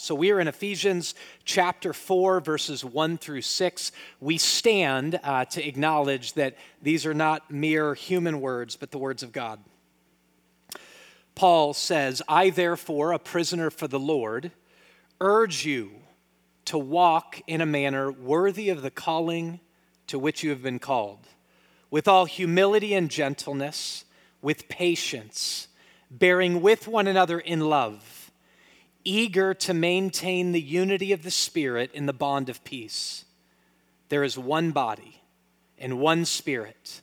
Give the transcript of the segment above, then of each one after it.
So we are in Ephesians chapter 4, verses 1 through 6. We stand uh, to acknowledge that these are not mere human words, but the words of God. Paul says, I therefore, a prisoner for the Lord, urge you to walk in a manner worthy of the calling to which you have been called, with all humility and gentleness, with patience, bearing with one another in love eager to maintain the unity of the Spirit in the bond of peace. There is one body and one Spirit,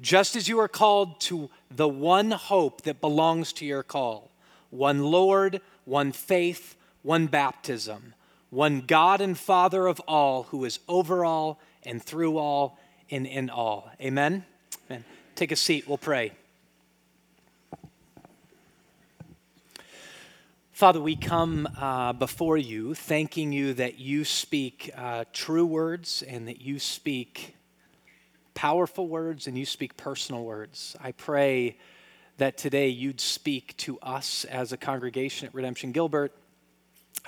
just as you are called to the one hope that belongs to your call one Lord, one faith, one baptism, one God and Father of all, who is over all and through all and in all. Amen? Amen. Take a seat, we'll pray. Father, we come uh, before you thanking you that you speak uh, true words and that you speak powerful words and you speak personal words. I pray that today you'd speak to us as a congregation at Redemption Gilbert.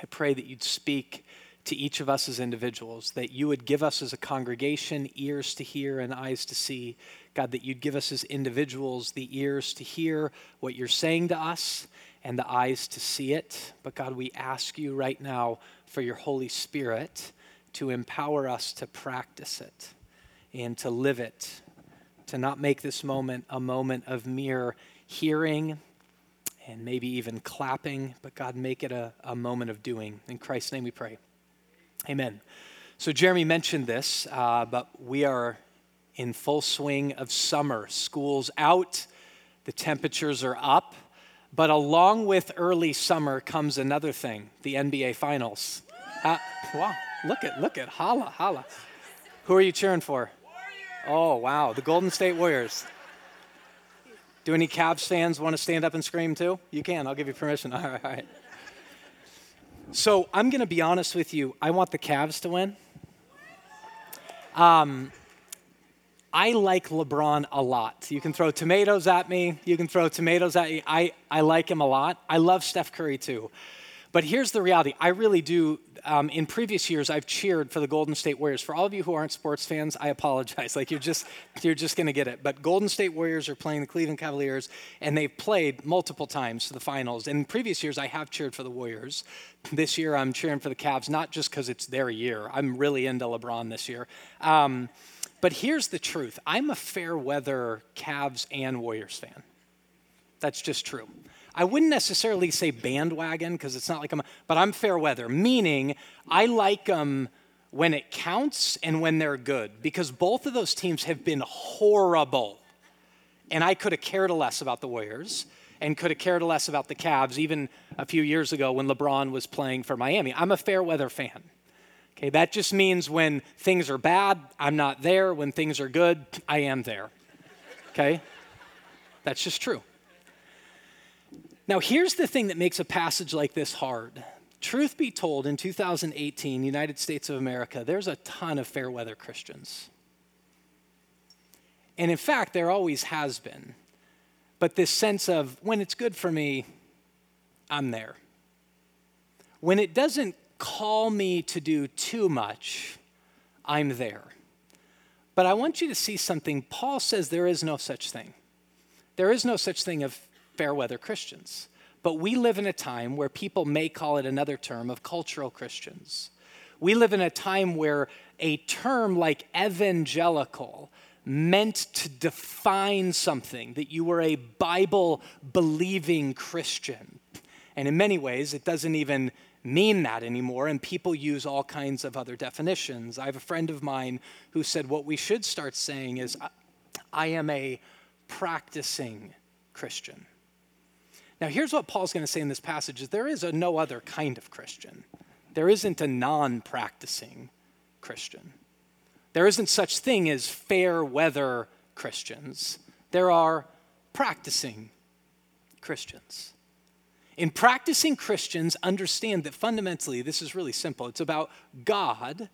I pray that you'd speak to each of us as individuals, that you would give us as a congregation ears to hear and eyes to see. God, that you'd give us as individuals the ears to hear what you're saying to us and the eyes to see it. But God, we ask you right now for your Holy Spirit to empower us to practice it and to live it, to not make this moment a moment of mere hearing and maybe even clapping, but God, make it a, a moment of doing. In Christ's name we pray. Amen. So, Jeremy mentioned this, uh, but we are in full swing of summer. School's out, the temperatures are up. But along with early summer comes another thing the NBA Finals. Uh, wow, look at, look at, holla, holla. Who are you cheering for? Warriors. Oh, wow, the Golden State Warriors. Do any Cavs fans want to stand up and scream too? You can, I'll give you permission. All right, all right. So I'm going to be honest with you. I want the Cavs to win. Um, I like LeBron a lot. You can throw tomatoes at me. You can throw tomatoes at me. I, I like him a lot. I love Steph Curry too. But here's the reality I really do. Um, in previous years, I've cheered for the Golden State Warriors. For all of you who aren't sports fans, I apologize. Like you're just you're just going to get it. But Golden State Warriors are playing the Cleveland Cavaliers, and they've played multiple times to the finals. In previous years, I have cheered for the Warriors. This year, I'm cheering for the Cavs, not just because it's their year. I'm really into LeBron this year. Um, but here's the truth I'm a fair weather Cavs and Warriors fan. That's just true. I wouldn't necessarily say bandwagon because it's not like I'm, but I'm fair weather, meaning I like them when it counts and when they're good because both of those teams have been horrible. And I could have cared less about the Warriors and could have cared less about the Cavs even a few years ago when LeBron was playing for Miami. I'm a fair weather fan. Okay, that just means when things are bad, I'm not there. When things are good, I am there. Okay? That's just true. Now, here's the thing that makes a passage like this hard. Truth be told, in 2018, United States of America, there's a ton of fair weather Christians. And in fact, there always has been. But this sense of when it's good for me, I'm there. When it doesn't call me to do too much, I'm there. But I want you to see something. Paul says there is no such thing. There is no such thing of fair weather Christians. But we live in a time where people may call it another term of cultural Christians. We live in a time where a term like evangelical meant to define something, that you were a Bible believing Christian. And in many ways, it doesn't even mean that anymore, and people use all kinds of other definitions. I have a friend of mine who said what we should start saying is, I am a practicing Christian. Now, here's what Paul's going to say in this passage is there is a no other kind of Christian. There isn't a non-practicing Christian. There isn't such thing as fair weather Christians. There are practicing Christians. In practicing Christians, understand that fundamentally this is really simple. It's about God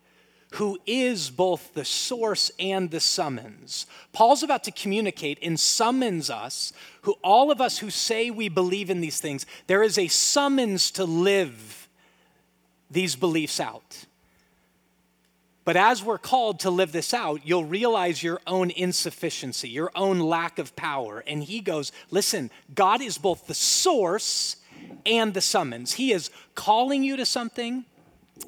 who is both the source and the summons. Paul's about to communicate and summons us, who all of us who say we believe in these things, there is a summons to live these beliefs out. But as we're called to live this out, you'll realize your own insufficiency, your own lack of power. And he goes, Listen, God is both the source and the summons. He is calling you to something,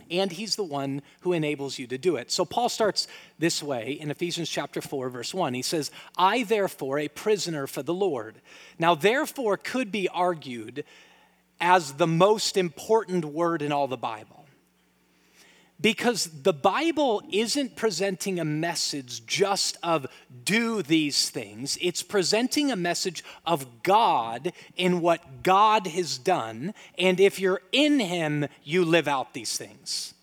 and he's the one who enables you to do it. So Paul starts this way in Ephesians chapter 4 verse 1. He says, "I therefore a prisoner for the Lord." Now therefore could be argued as the most important word in all the Bible. Because the Bible isn't presenting a message just of do these things, it's presenting a message of God in what God has done. And if you're in Him, you live out these things.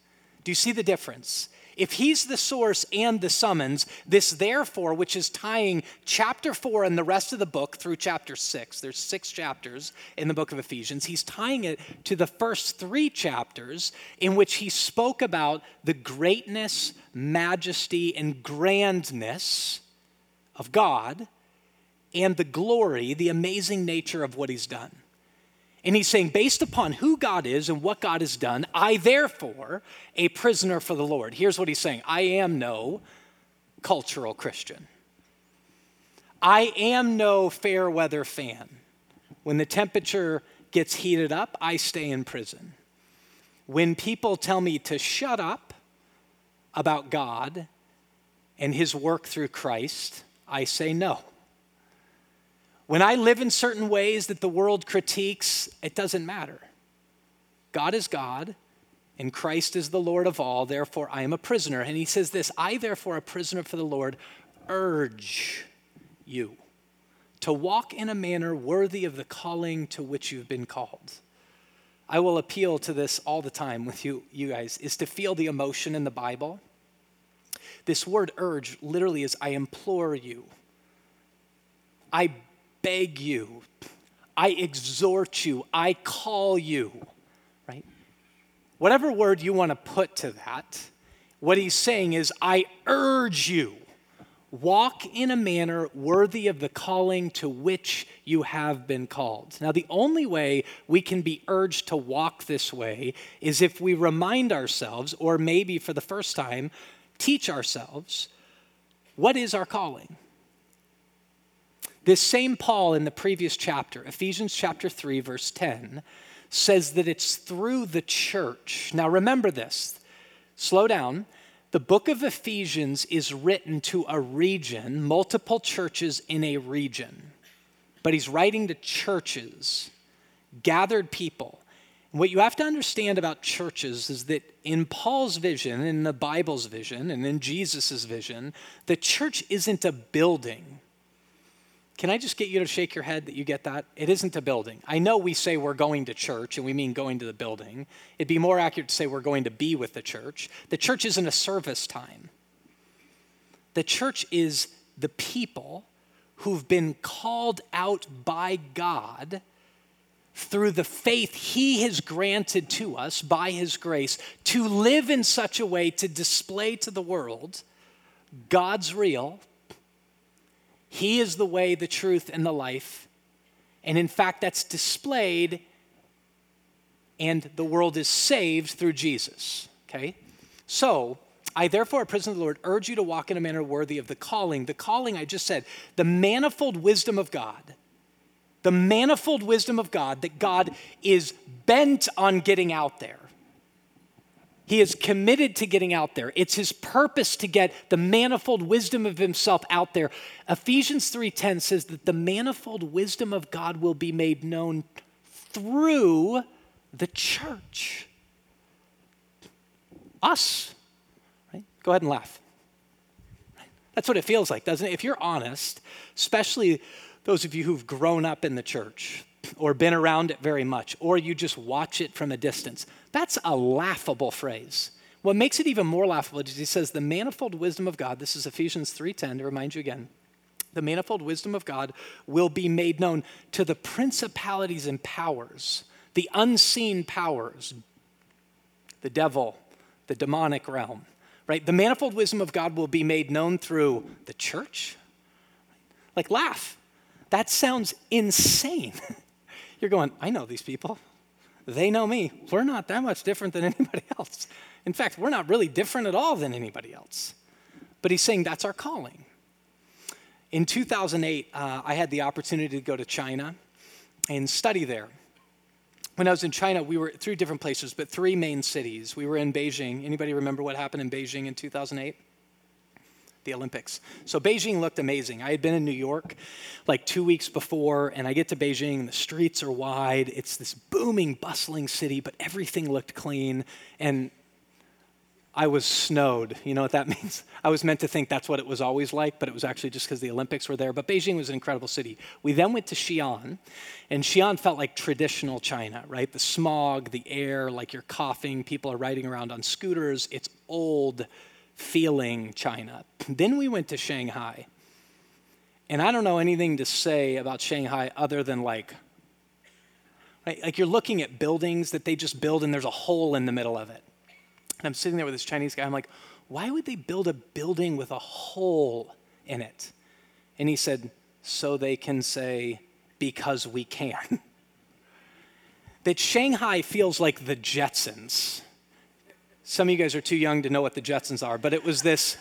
Do you see the difference? If he's the source and the summons, this therefore, which is tying chapter four and the rest of the book through chapter six, there's six chapters in the book of Ephesians, he's tying it to the first three chapters in which he spoke about the greatness, majesty, and grandness of God and the glory, the amazing nature of what he's done. And he's saying, based upon who God is and what God has done, I therefore, a prisoner for the Lord. Here's what he's saying I am no cultural Christian. I am no fair weather fan. When the temperature gets heated up, I stay in prison. When people tell me to shut up about God and his work through Christ, I say no. When I live in certain ways that the world critiques, it doesn't matter. God is God, and Christ is the Lord of all, therefore I am a prisoner. And he says this I, therefore, a prisoner for the Lord, urge you to walk in a manner worthy of the calling to which you've been called. I will appeal to this all the time with you, you guys, is to feel the emotion in the Bible. This word urge literally is I implore you. I beg you, I exhort you, I call you, right? Whatever word you want to put to that, what he's saying is, I urge you, walk in a manner worthy of the calling to which you have been called. Now, the only way we can be urged to walk this way is if we remind ourselves, or maybe for the first time, teach ourselves, what is our calling? This same Paul in the previous chapter, Ephesians chapter 3, verse 10, says that it's through the church. Now remember this, slow down. The book of Ephesians is written to a region, multiple churches in a region, but he's writing to churches, gathered people. And what you have to understand about churches is that in Paul's vision, in the Bible's vision, and in Jesus' vision, the church isn't a building. Can I just get you to shake your head that you get that? It isn't a building. I know we say we're going to church and we mean going to the building. It'd be more accurate to say we're going to be with the church. The church isn't a service time. The church is the people who've been called out by God through the faith He has granted to us by His grace to live in such a way to display to the world God's real he is the way, the truth, and the life. And in fact, that's displayed, and the world is saved through Jesus. Okay? So, I therefore, a prisoner of the Lord, urge you to walk in a manner worthy of the calling. The calling, I just said, the manifold wisdom of God. The manifold wisdom of God that God is bent on getting out there. He is committed to getting out there. It's his purpose to get the manifold wisdom of himself out there. Ephesians 3:10 says that the manifold wisdom of God will be made known through the church. Us. Right? Go ahead and laugh. That's what it feels like, doesn't it? If you're honest, especially those of you who've grown up in the church, or been around it very much, or you just watch it from a distance. That's a laughable phrase. What makes it even more laughable is he says, the manifold wisdom of God, this is Ephesians 3.10 to remind you again, the manifold wisdom of God will be made known to the principalities and powers, the unseen powers, the devil, the demonic realm, right? The manifold wisdom of God will be made known through the church. Like, laugh. That sounds insane. You're going, I know these people. They know me. We're not that much different than anybody else. In fact, we're not really different at all than anybody else. But he's saying that's our calling. In 2008, uh, I had the opportunity to go to China and study there. When I was in China, we were three different places, but three main cities. We were in Beijing. Anybody remember what happened in Beijing in 2008? The Olympics. So Beijing looked amazing. I had been in New York like two weeks before, and I get to Beijing, and the streets are wide. It's this booming, bustling city, but everything looked clean. And I was snowed. You know what that means? I was meant to think that's what it was always like, but it was actually just because the Olympics were there. But Beijing was an incredible city. We then went to Xi'an, and Xi'an felt like traditional China, right? The smog, the air, like you're coughing, people are riding around on scooters. It's old feeling China. Then we went to Shanghai. And I don't know anything to say about Shanghai other than like, right, like you're looking at buildings that they just build and there's a hole in the middle of it. And I'm sitting there with this Chinese guy. I'm like, why would they build a building with a hole in it? And he said, so they can say, because we can. that Shanghai feels like the Jetsons. Some of you guys are too young to know what the Jetsons are, but it was this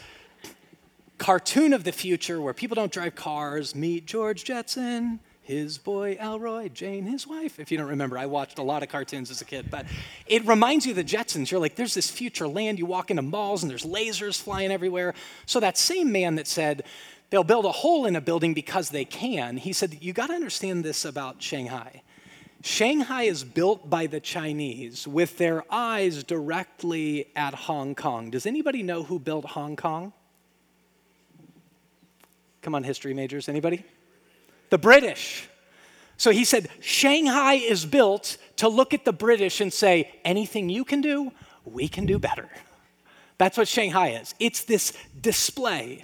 cartoon of the future where people don't drive cars. Meet George Jetson, his boy Elroy, Jane, his wife. If you don't remember, I watched a lot of cartoons as a kid, but it reminds you of the Jetsons. You're like, there's this future land. You walk into malls and there's lasers flying everywhere. So that same man that said, they'll build a hole in a building because they can, he said, you got to understand this about Shanghai. Shanghai is built by the Chinese with their eyes directly at Hong Kong. Does anybody know who built Hong Kong? Come on, history majors. Anybody? The British. So he said, Shanghai is built to look at the British and say, anything you can do, we can do better. That's what Shanghai is. It's this display.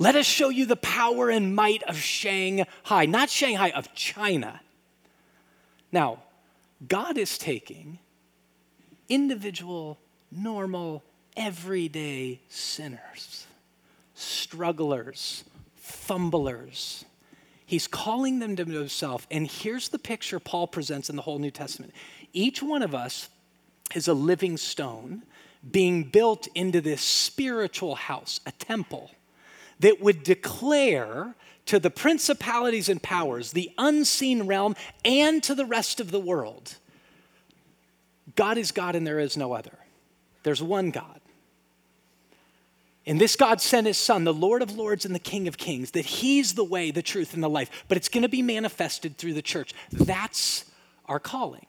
Let us show you the power and might of Shanghai, not Shanghai, of China. Now, God is taking individual, normal, everyday sinners, strugglers, fumblers. He's calling them to himself. And here's the picture Paul presents in the whole New Testament each one of us is a living stone being built into this spiritual house, a temple, that would declare to the principalities and powers, the unseen realm, and to the rest of the world. God is God and there is no other. There's one God. And this God sent his Son, the Lord of Lords and the King of Kings, that he's the way, the truth, and the life. But it's going to be manifested through the church. That's our calling.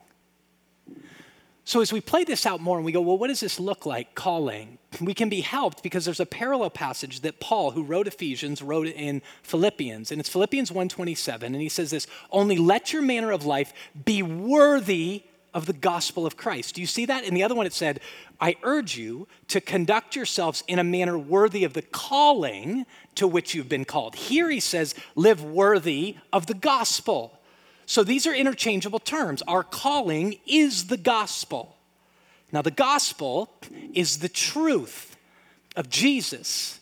So, as we play this out more and we go, well, what does this look like, calling? We can be helped because there's a parallel passage that Paul, who wrote Ephesians, wrote in Philippians. And it's Philippians 1.27. And he says this, only let your manner of life be worthy of the gospel of Christ. Do you see that? In the other one, it said, I urge you to conduct yourselves in a manner worthy of the calling to which you've been called. Here he says, live worthy of the gospel. So these are interchangeable terms. Our calling is the gospel. Now, the gospel is the truth of Jesus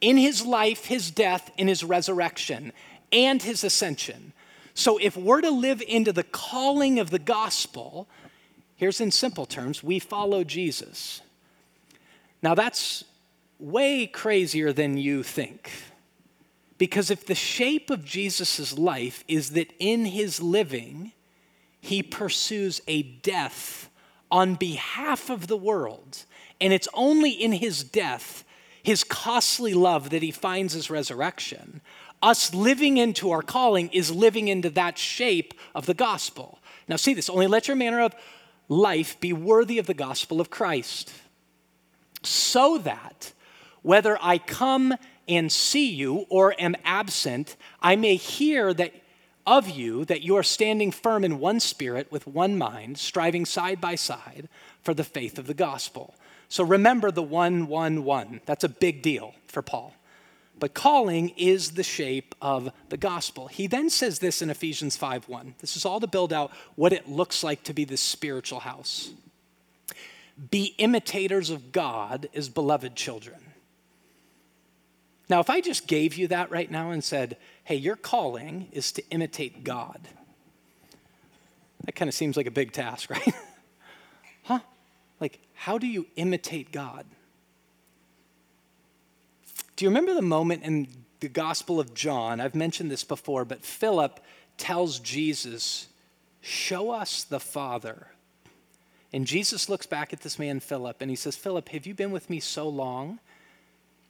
in his life, his death, in his resurrection, and his ascension. So, if we're to live into the calling of the gospel, here's in simple terms we follow Jesus. Now, that's way crazier than you think. Because if the shape of Jesus' life is that in his living, he pursues a death on behalf of the world, and it's only in his death, his costly love, that he finds his resurrection. Us living into our calling is living into that shape of the gospel. Now, see this only let your manner of life be worthy of the gospel of Christ, so that whether I come and see you or am absent, I may hear that of you that you are standing firm in one spirit with one mind, striving side by side for the faith of the gospel. So remember the one, one, one. That's a big deal for Paul. But calling is the shape of the gospel. He then says this in Ephesians 5 1. This is all to build out what it looks like to be the spiritual house. Be imitators of God as beloved children. Now, if I just gave you that right now and said, hey, your calling is to imitate God, That kind of seems like a big task, right? huh? Like, how do you imitate God? Do you remember the moment in the Gospel of John? I've mentioned this before, but Philip tells Jesus, Show us the Father. And Jesus looks back at this man, Philip, and he says, Philip, have you been with me so long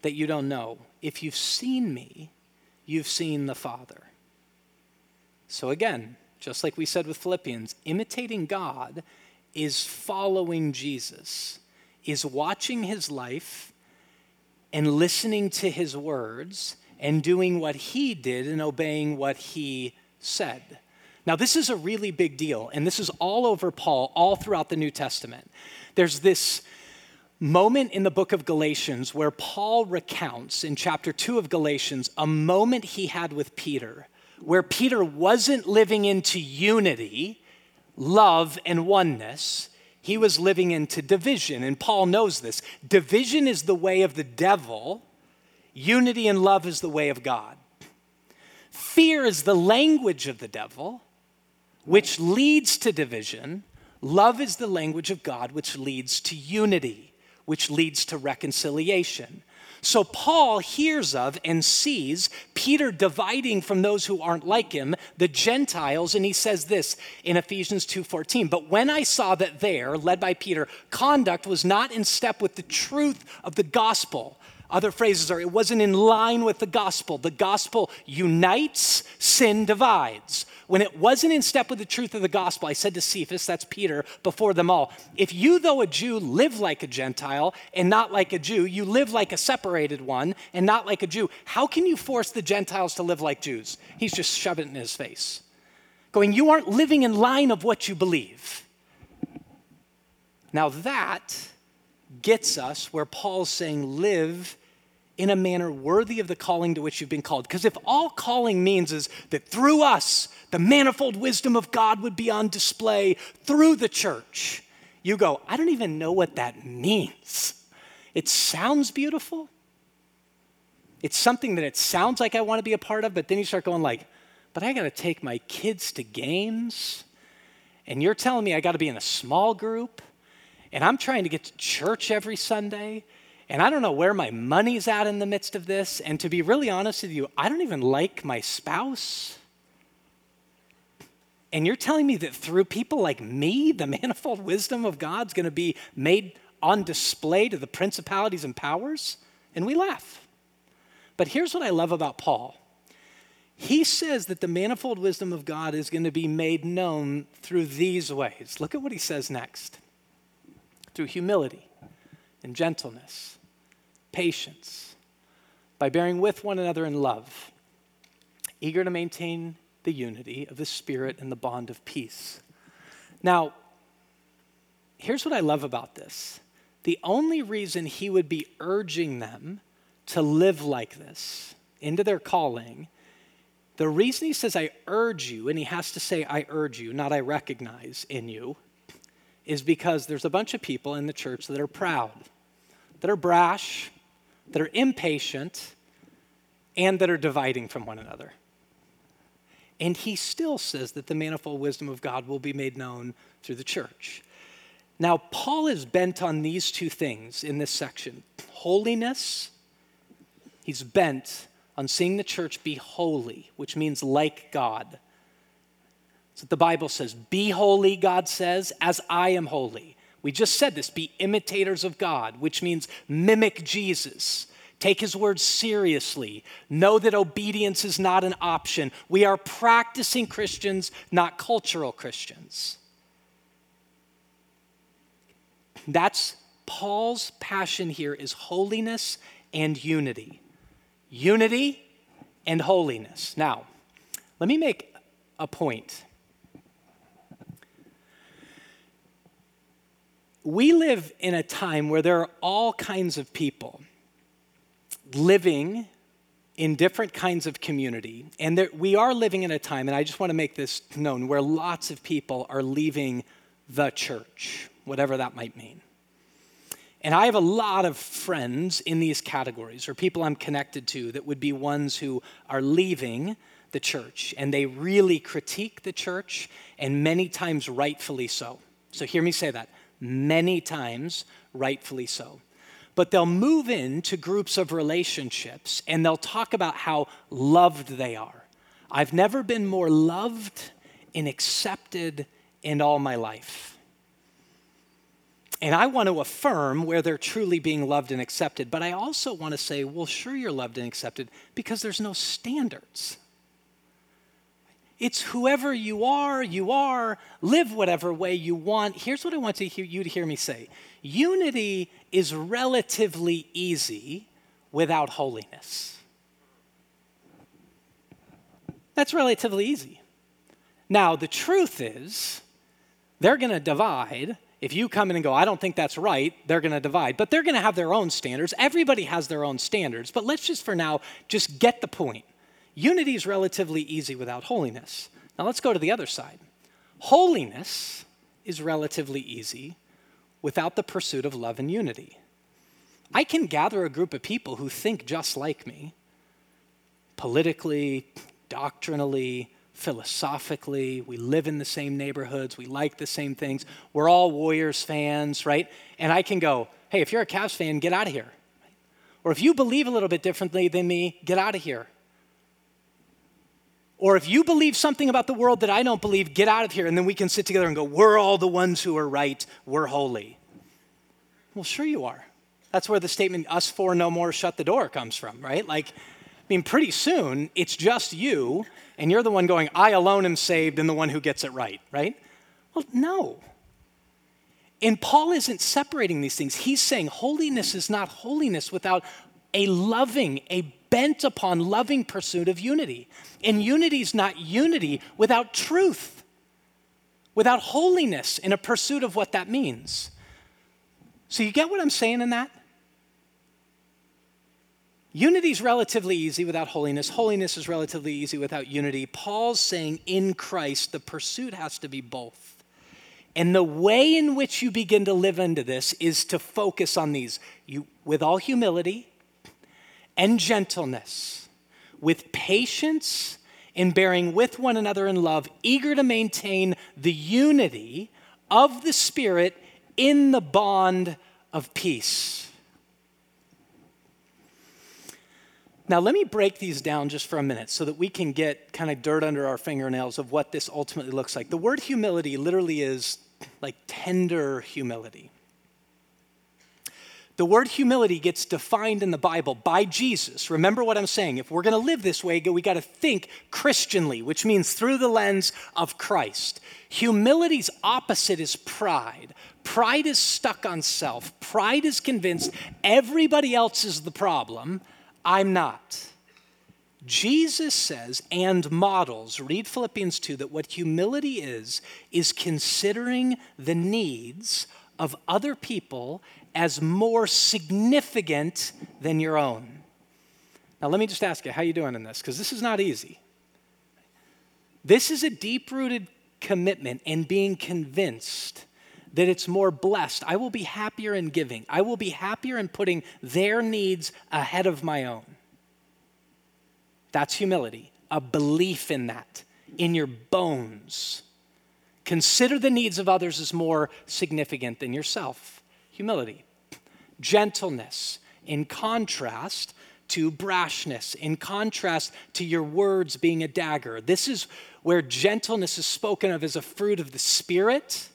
that you don't know? If you've seen me, you've seen the Father. So again, just like we said with Philippians, imitating God is following Jesus, is watching his life and listening to his words and doing what he did and obeying what he said. Now, this is a really big deal, and this is all over Paul, all throughout the New Testament. There's this moment in the book of Galatians where Paul recounts in chapter 2 of Galatians a moment he had with Peter, where Peter wasn't living into unity, love, and oneness. He was living into division, and Paul knows this. Division is the way of the devil, unity and love is the way of God. Fear is the language of the devil, which leads to division. Love is the language of God, which leads to unity, which leads to reconciliation. So Paul hears of and sees Peter dividing from those who aren't like him, the Gentiles, and he says this in Ephesians 2:14, "But when I saw that their, led by Peter, conduct was not in step with the truth of the gospel, other phrases are, it wasn't in line with the gospel. The gospel unites, sin divides. When it wasn't in step with the truth of the gospel, I said to Cephas, that's Peter, before them all, if you, though a Jew, live like a Gentile and not like a Jew, you live like a separated one and not like a Jew, how can you force the Gentiles to live like Jews? He's just shoving it in his face. Going, you aren't living in line of what you believe. Now that gets us where Paul's saying, live in a manner worthy of the calling to which you've been called. Because if all calling means is that through us, the manifold wisdom of God would be on display through the church, you go, I don't even know what that means. It sounds beautiful. It's something that it sounds like I want to be a part of, but then you start going like, but I got to take my kids to games, and you're telling me I got to be in a small group, and I'm trying to get to church every Sunday, and I don't know where my money's at in the midst of this. And to be really honest with you, I don't even like my spouse. And you're telling me that through people like me, the manifold wisdom of God's going to be made on display to the principalities and powers? And we laugh. But here's what I love about Paul he says that the manifold wisdom of God is going to be made known through these ways. Look at what he says next through humility and gentleness patience, by bearing with one another in love, eager to maintain the unity of the Spirit and the bond of peace. Now, here's what I love about this the only reason he would be urging them to live like this into their calling, the reason he says, I urge you, and he has to say, I urge you, not I recognize in you, is because there's a bunch of people in the church that are proud, that are brash, that are impatient, and that are dividing from one another. And he still says that the manifold wisdom of God will be made known through the church. Now, Paul is bent on these two things in this section holiness, he's bent on seeing the church be holy, which means like God. So the Bible says, Be holy, God says, as I am holy. We just said this be imitators of God, which means mimic Jesus. Take his words seriously. Know that obedience is not an option. We are practicing Christians, not cultural Christians. That's Paul's passion here is holiness and unity. Unity and holiness. Now, let me make a point. We live in a time where there are all kinds of people living in different kinds of community. And there, we are living in a time, and I just want to make this known, where lots of people are leaving the church, whatever that might mean. And I have a lot of friends in these categories, or people I'm connected to, that would be ones who are leaving the church, and they really critique the church, and many times rightfully so. So hear me say that. Many times rightfully so. But they'll move into groups of relationships and they'll talk about how loved they are. I've never been more loved and accepted in all my life. And I want to affirm where they're truly being loved and accepted, but I also want to say, well, sure, you're loved and accepted because there's no standards. It's whoever you are, you are, live whatever way you want. Here's what I want to hear, you to hear me say unity is relatively easy without holiness. That's relatively easy. Now, the truth is, they're going to divide. If you come in and go, I don't think that's right, they're going to divide. But they're going to have their own standards. Everybody has their own standards. But let's just for now just get the point. Unity is relatively easy without holiness. Now let's go to the other side. Holiness is relatively easy without the pursuit of love and unity. I can gather a group of people who think just like me, politically, doctrinally, philosophically. We live in the same neighborhoods. We like the same things. We're all Warriors fans, right? And I can go, hey, if you're a Cavs fan, get out of here. Or if you believe a little bit differently than me, get out of here. Or if you believe something about the world that I don't believe, get out of here. And then we can sit together and go, we're all the ones who are right, we're holy. Well, sure you are. That's where the statement, us four no more, shut the door comes from, right? Like, I mean, pretty soon it's just you, and you're the one going, I alone am saved, and the one who gets it right, right? Well, no. And Paul isn't separating these things. He's saying holiness is not holiness without a loving, a bent upon loving pursuit of unity. And unity is not unity without truth, without holiness in a pursuit of what that means. So, you get what I'm saying in that? Unity is relatively easy without holiness. Holiness is relatively easy without unity. Paul's saying in Christ, the pursuit has to be both. And the way in which you begin to live into this is to focus on these you, with all humility and gentleness, with patience in bearing with one another in love, eager to maintain the unity of the Spirit in the bond of peace. Now, let me break these down just for a minute so that we can get kind of dirt under our fingernails of what this ultimately looks like. The word humility literally is like tender humility. The word humility gets defined in the Bible by Jesus. Remember what I'm saying. If we're going to live this way, we got to think Christianly, which means through the lens of Christ. Humility's opposite is pride. Pride is stuck on self. Pride is convinced everybody else is the problem. I'm not. Jesus says and models, read Philippians 2, that what humility is, is considering the needs of other people as more significant than your own. Now, let me just ask you, how you doing in this? Because this is not easy. This is a deep rooted commitment and being convinced that it's more blessed. I will be happier in giving, I will be happier in putting their needs ahead of my own. That's humility, a belief in that, in your bones. Consider the needs of others as more significant than yourself humility, gentleness, in contrast to brashness, in contrast to your words being a dagger. This is where gentleness is spoken of as a fruit of the Spirit.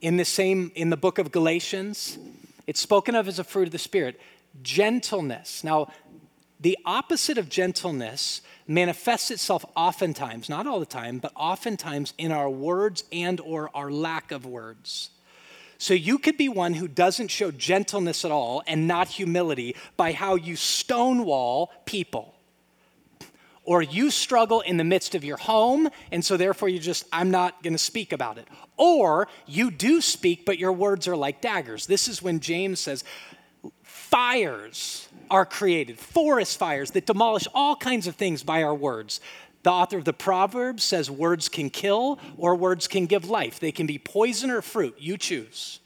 In the same, in the book of Galatians, it's spoken of as a fruit of the Spirit. Gentleness. Now, the opposite of gentleness manifests itself oftentimes, not all the time, but oftentimes in our words and or our lack of words. So you could be one who doesn't show gentleness at all and not humility by how you stonewall people. Or you struggle in the midst of your home, and so therefore you just, I'm not gonna speak about it. Or you do speak, but your words are like daggers. This is when James says, fires are created, forest fires that demolish all kinds of things by our words. The author of the Proverbs says words can kill or words can give life. They can be poison or fruit. You choose.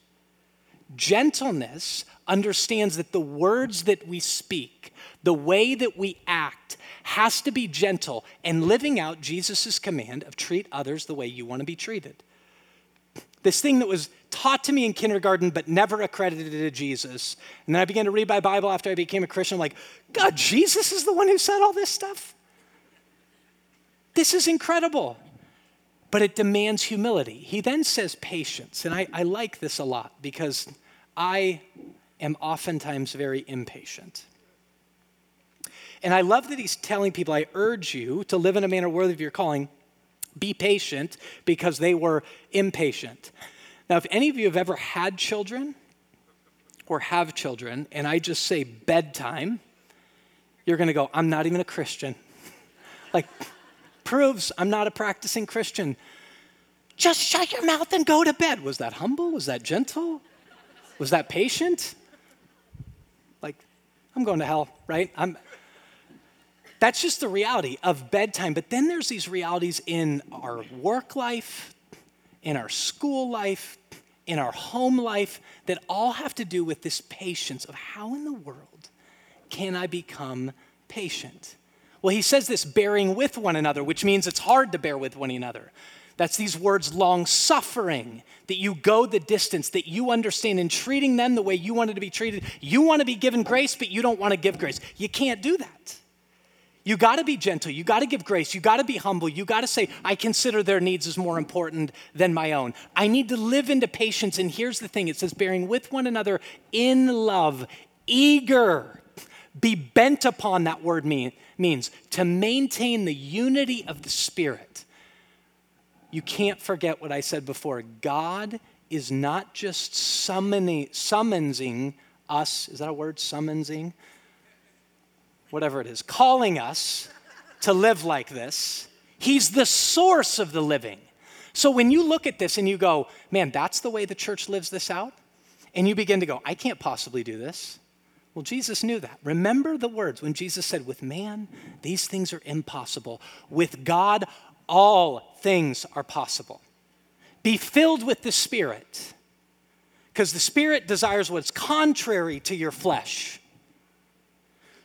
Gentleness understands that the words that we speak, the way that we act, has to be gentle and living out Jesus' command of treat others the way you want to be treated. This thing that was taught to me in kindergarten but never accredited to Jesus. And then I began to read my Bible after I became a Christian. I'm like, God, Jesus is the one who said all this stuff? This is incredible. But it demands humility. He then says patience. And I, I like this a lot because I am oftentimes very impatient. And I love that he's telling people, I urge you to live in a manner worthy of your calling. Be patient because they were impatient. Now, if any of you have ever had children or have children, and I just say bedtime, you're going to go, I'm not even a Christian. like, proves I'm not a practicing Christian. Just shut your mouth and go to bed. Was that humble? Was that gentle? Was that patient? Like, I'm going to hell, right? I'm, that's just the reality of bedtime. But then there's these realities in our work life, in our school life, in our home life that all have to do with this patience of how in the world can I become patient? Well, he says this bearing with one another, which means it's hard to bear with one another. That's these words long suffering, that you go the distance, that you understand in treating them the way you wanted to be treated. You want to be given grace, but you don't want to give grace. You can't do that. You got to be gentle. You got to give grace. You got to be humble. You got to say, I consider their needs as more important than my own. I need to live into patience. And here's the thing it says, bearing with one another in love, eager. Be bent upon, that word mean, means to maintain the unity of the Spirit. You can't forget what I said before. God is not just summoning, summonsing us, is that a word, summonsing? whatever it is, calling us to live like this. He's the source of the living. So when you look at this and you go, man, that's the way the church lives this out, and you begin to go, I can't possibly do this. Well, Jesus knew that. Remember the words when Jesus said, With man, these things are impossible. With God, all things are possible. Be filled with the Spirit, because the Spirit desires what's contrary to your flesh.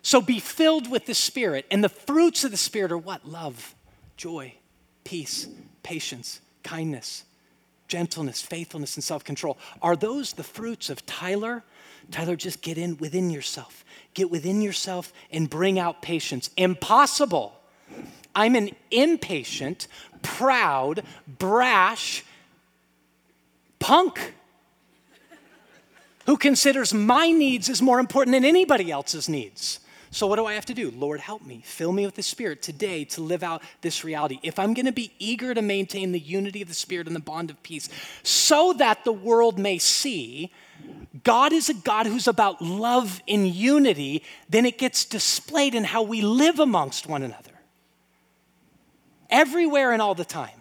So be filled with the Spirit. And the fruits of the Spirit are what? Love, joy, peace, patience, kindness, gentleness, faithfulness, and self control. Are those the fruits of Tyler? Tyler, just get in within yourself. Get within yourself and bring out patience. Impossible. I'm an impatient, proud, brash punk who considers my needs as more important than anybody else's needs. So, what do I have to do? Lord, help me. Fill me with the Spirit today to live out this reality. If I'm going to be eager to maintain the unity of the Spirit and the bond of peace, so that the world may see God is a God who's about love in unity, then it gets displayed in how we live amongst one another. Everywhere and all the time.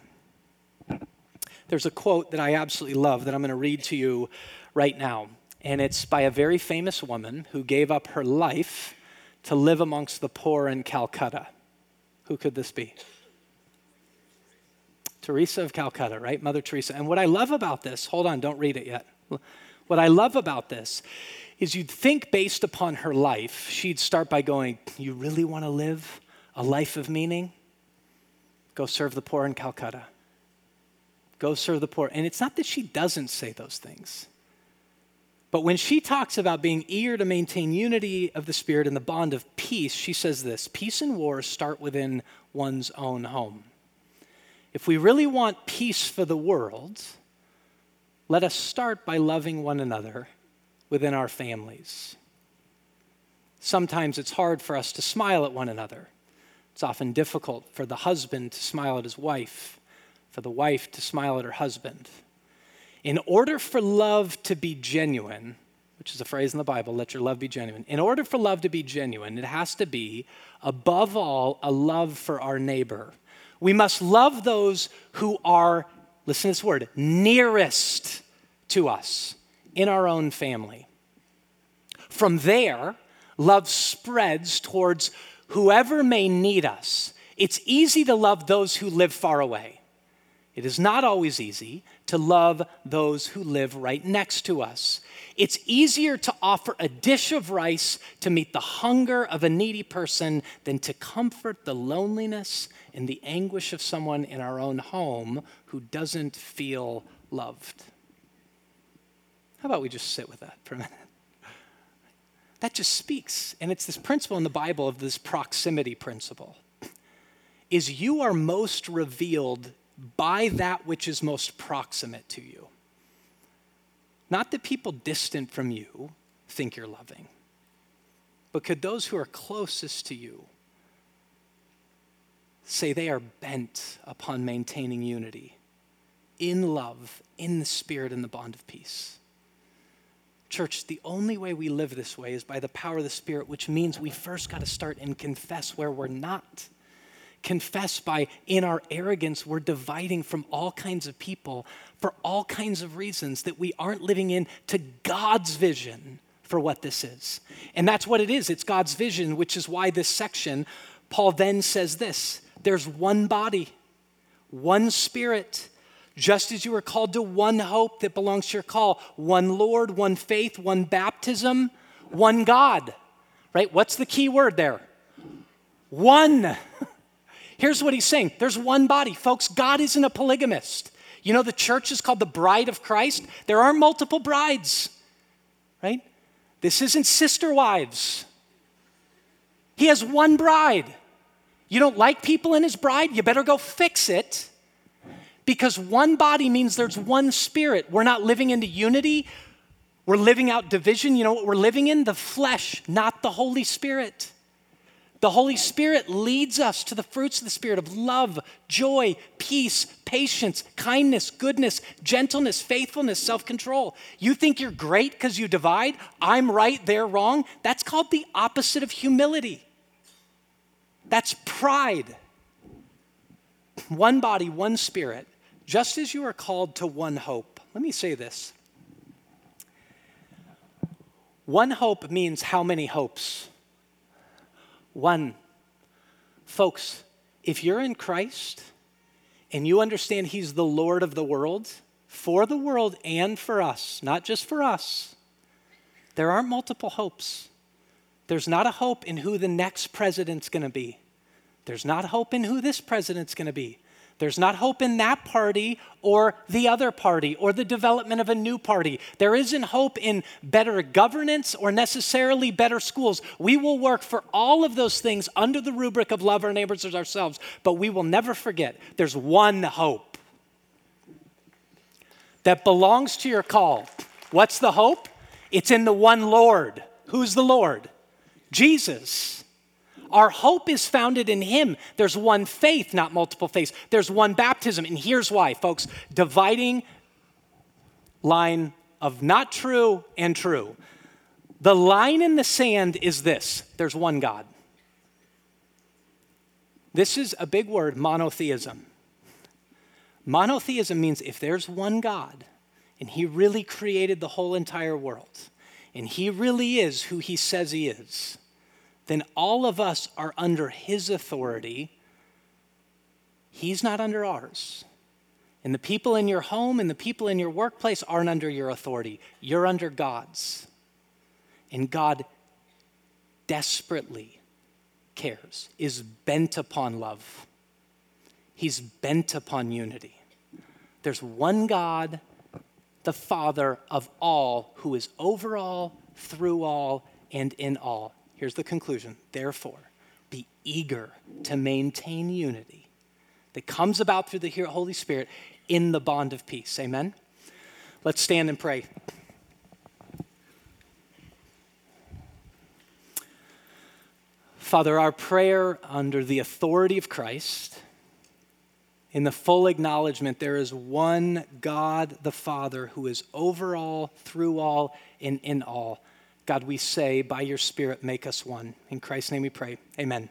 There's a quote that I absolutely love that I'm going to read to you right now. And it's by a very famous woman who gave up her life to live amongst the poor in Calcutta. Who could this be? Teresa of Calcutta, right? Mother Teresa. And what I love about this, hold on, don't read it yet. What I love about this is you'd think based upon her life, she'd start by going, You really want to live a life of meaning? Go serve the poor in Calcutta. Go serve the poor. And it's not that she doesn't say those things. But when she talks about being eager to maintain unity of the Spirit and the bond of peace, she says this peace and war start within one's own home. If we really want peace for the world, let us start by loving one another within our families. Sometimes it's hard for us to smile at one another. It's often difficult for the husband to smile at his wife, for the wife to smile at her husband. In order for love to be genuine, which is a phrase in the Bible, let your love be genuine. In order for love to be genuine, it has to be, above all, a love for our neighbor. We must love those who are, listen to this word, nearest to us in our own family. From there, love spreads towards whoever may need us. It's easy to love those who live far away. It is not always easy to love those who live right next to us. It's easier to offer a dish of rice to meet the hunger of a needy person than to comfort the loneliness and the anguish of someone in our own home who doesn't feel loved. How about we just sit with that for a minute? That just speaks. And it's this principle in the Bible of this proximity principle. Is you are most revealed by that which is most proximate to you. Not that people distant from you think you're loving, but could those who are closest to you say they are bent upon maintaining unity in love, in the spirit, in the bond of peace? Church, the only way we live this way is by the power of the Spirit, which means we first got to start and confess where we're not. Confess by, in our arrogance, we're dividing from all kinds of people for all kinds of reasons that we aren't living in to God's vision for what this is. And that's what it is it's God's vision, which is why this section, Paul then says this there's one body, one spirit just as you are called to one hope that belongs to your call one Lord, one faith, one baptism, one God. Right? What's the key word there? One. Here's what he's saying there's one body. Folks, God isn't a polygamist. You know, the church is called the bride of Christ. There are multiple brides, right? This isn't sister wives. He has one bride. You don't like people in his bride? You better go fix it because one body means there's one spirit. We're not living into unity, we're living out division. You know what we're living in? The flesh, not the Holy Spirit. The Holy Spirit leads us to the fruits of the Spirit of love, joy, peace, patience, kindness, goodness, gentleness, faithfulness, self control. You think you're great because you divide? I'm right, they're wrong. That's called the opposite of humility. That's pride. One body, one spirit just as you are called to one hope. Let me say this one hope means how many hopes? One. Folks, if you're in Christ and you understand He's the Lord of the world, for the world and for us, not just for us, there aren't multiple hopes. There's not a hope in who the next president's going to be. There's not hope in who this president's going to be. There's not hope in that party or the other party or the development of a new party. There isn't hope in better governance or necessarily better schools. We will work for all of those things under the rubric of love our neighbors as ourselves, but we will never forget there's one hope that belongs to your call. What's the hope? It's in the one Lord. Who's the Lord? Jesus. Our hope is founded in Him. There's one faith, not multiple faiths. There's one baptism. And here's why, folks dividing line of not true and true. The line in the sand is this there's one God. This is a big word, monotheism. Monotheism means if there's one God and He really created the whole entire world, and He really is who He says He is, then all of us are under his authority. He's not under ours. And the people in your home and the people in your workplace aren't under your authority. You're under God's. And God desperately cares, is bent upon love. He's bent upon unity. There's one God, the Father of all, who is over all, through all, and in all. Here's the conclusion. Therefore, be eager to maintain unity that comes about through the Holy Spirit in the bond of peace. Amen? Let's stand and pray. Father, our prayer under the authority of Christ, in the full acknowledgement there is one God the Father who is over all, through all, and in all. God, we say, by your Spirit, make us one. In Christ's name we pray. Amen.